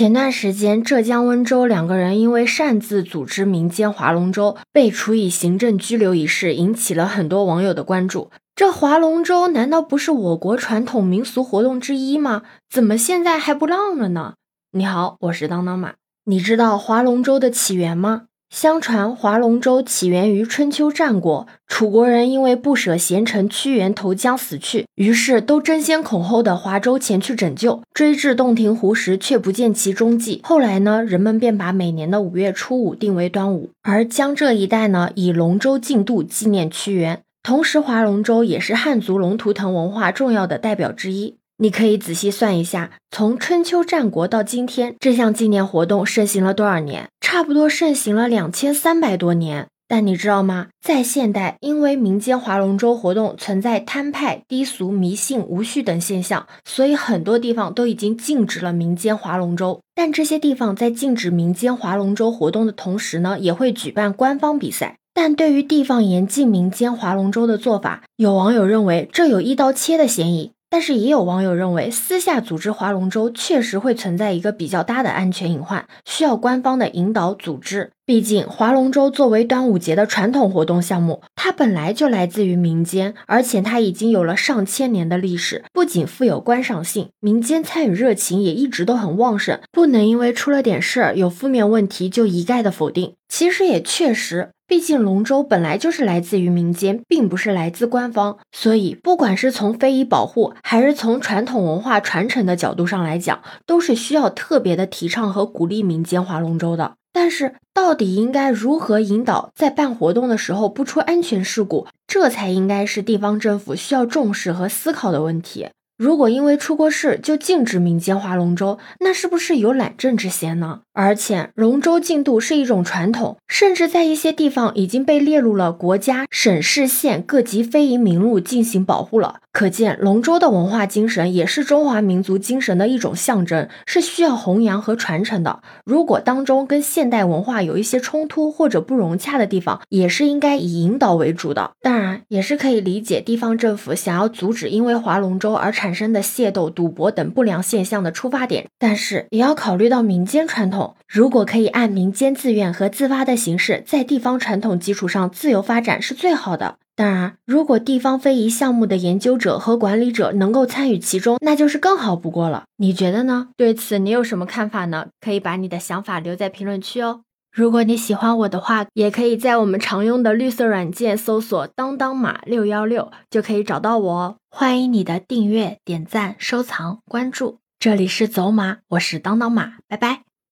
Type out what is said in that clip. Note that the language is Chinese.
前段时间，浙江温州两个人因为擅自组织民间划龙舟被处以行政拘留一事，引起了很多网友的关注。这划龙舟难道不是我国传统民俗活动之一吗？怎么现在还不让了呢？你好，我是当当马。你知道划龙舟的起源吗？相传划龙舟起源于春秋战国，楚国人因为不舍贤臣屈原投江死去，于是都争先恐后的划舟前去拯救。追至洞庭湖时，却不见其踪迹。后来呢，人们便把每年的五月初五定为端午，而江浙一带呢，以龙舟竞渡纪念屈原。同时，划龙舟也是汉族龙图腾文化重要的代表之一。你可以仔细算一下，从春秋战国到今天，这项纪念活动盛行了多少年？差不多盛行了两千三百多年。但你知道吗？在现代，因为民间划龙舟活动存在摊派、低俗、迷信、无序等现象，所以很多地方都已经禁止了民间划龙舟。但这些地方在禁止民间划龙舟活动的同时呢，也会举办官方比赛。但对于地方严禁民间划龙舟的做法，有网友认为这有一刀切的嫌疑。但是也有网友认为，私下组织划龙舟确实会存在一个比较大的安全隐患，需要官方的引导组织。毕竟，划龙舟作为端午节的传统活动项目，它本来就来自于民间，而且它已经有了上千年的历史，不仅富有观赏性，民间参与热情也一直都很旺盛，不能因为出了点事儿有负面问题就一概的否定。其实也确实。毕竟龙舟本来就是来自于民间，并不是来自官方，所以不管是从非遗保护，还是从传统文化传承的角度上来讲，都是需要特别的提倡和鼓励民间划龙舟的。但是，到底应该如何引导，在办活动的时候不出安全事故，这才应该是地方政府需要重视和思考的问题。如果因为出过事就禁止民间划龙舟，那是不是有懒政之嫌呢？而且龙舟竞渡是一种传统，甚至在一些地方已经被列入了国家、省市县各级非遗名录进行保护了。可见龙舟的文化精神也是中华民族精神的一种象征，是需要弘扬和传承的。如果当中跟现代文化有一些冲突或者不融洽的地方，也是应该以引导为主的。当然，也是可以理解地方政府想要阻止因为划龙舟而产生的械斗、赌博等不良现象的出发点。但是也要考虑到民间传统，如果可以按民间自愿和自发的形式，在地方传统基础上自由发展，是最好的。当然，如果地方非遗项目的研究者和管理者能够参与其中，那就是更好不过了。你觉得呢？对此你有什么看法呢？可以把你的想法留在评论区哦。如果你喜欢我的话，也可以在我们常用的绿色软件搜索“当当马六幺六”就可以找到我哦。欢迎你的订阅、点赞、收藏、关注。这里是走马，我是当当马，拜拜。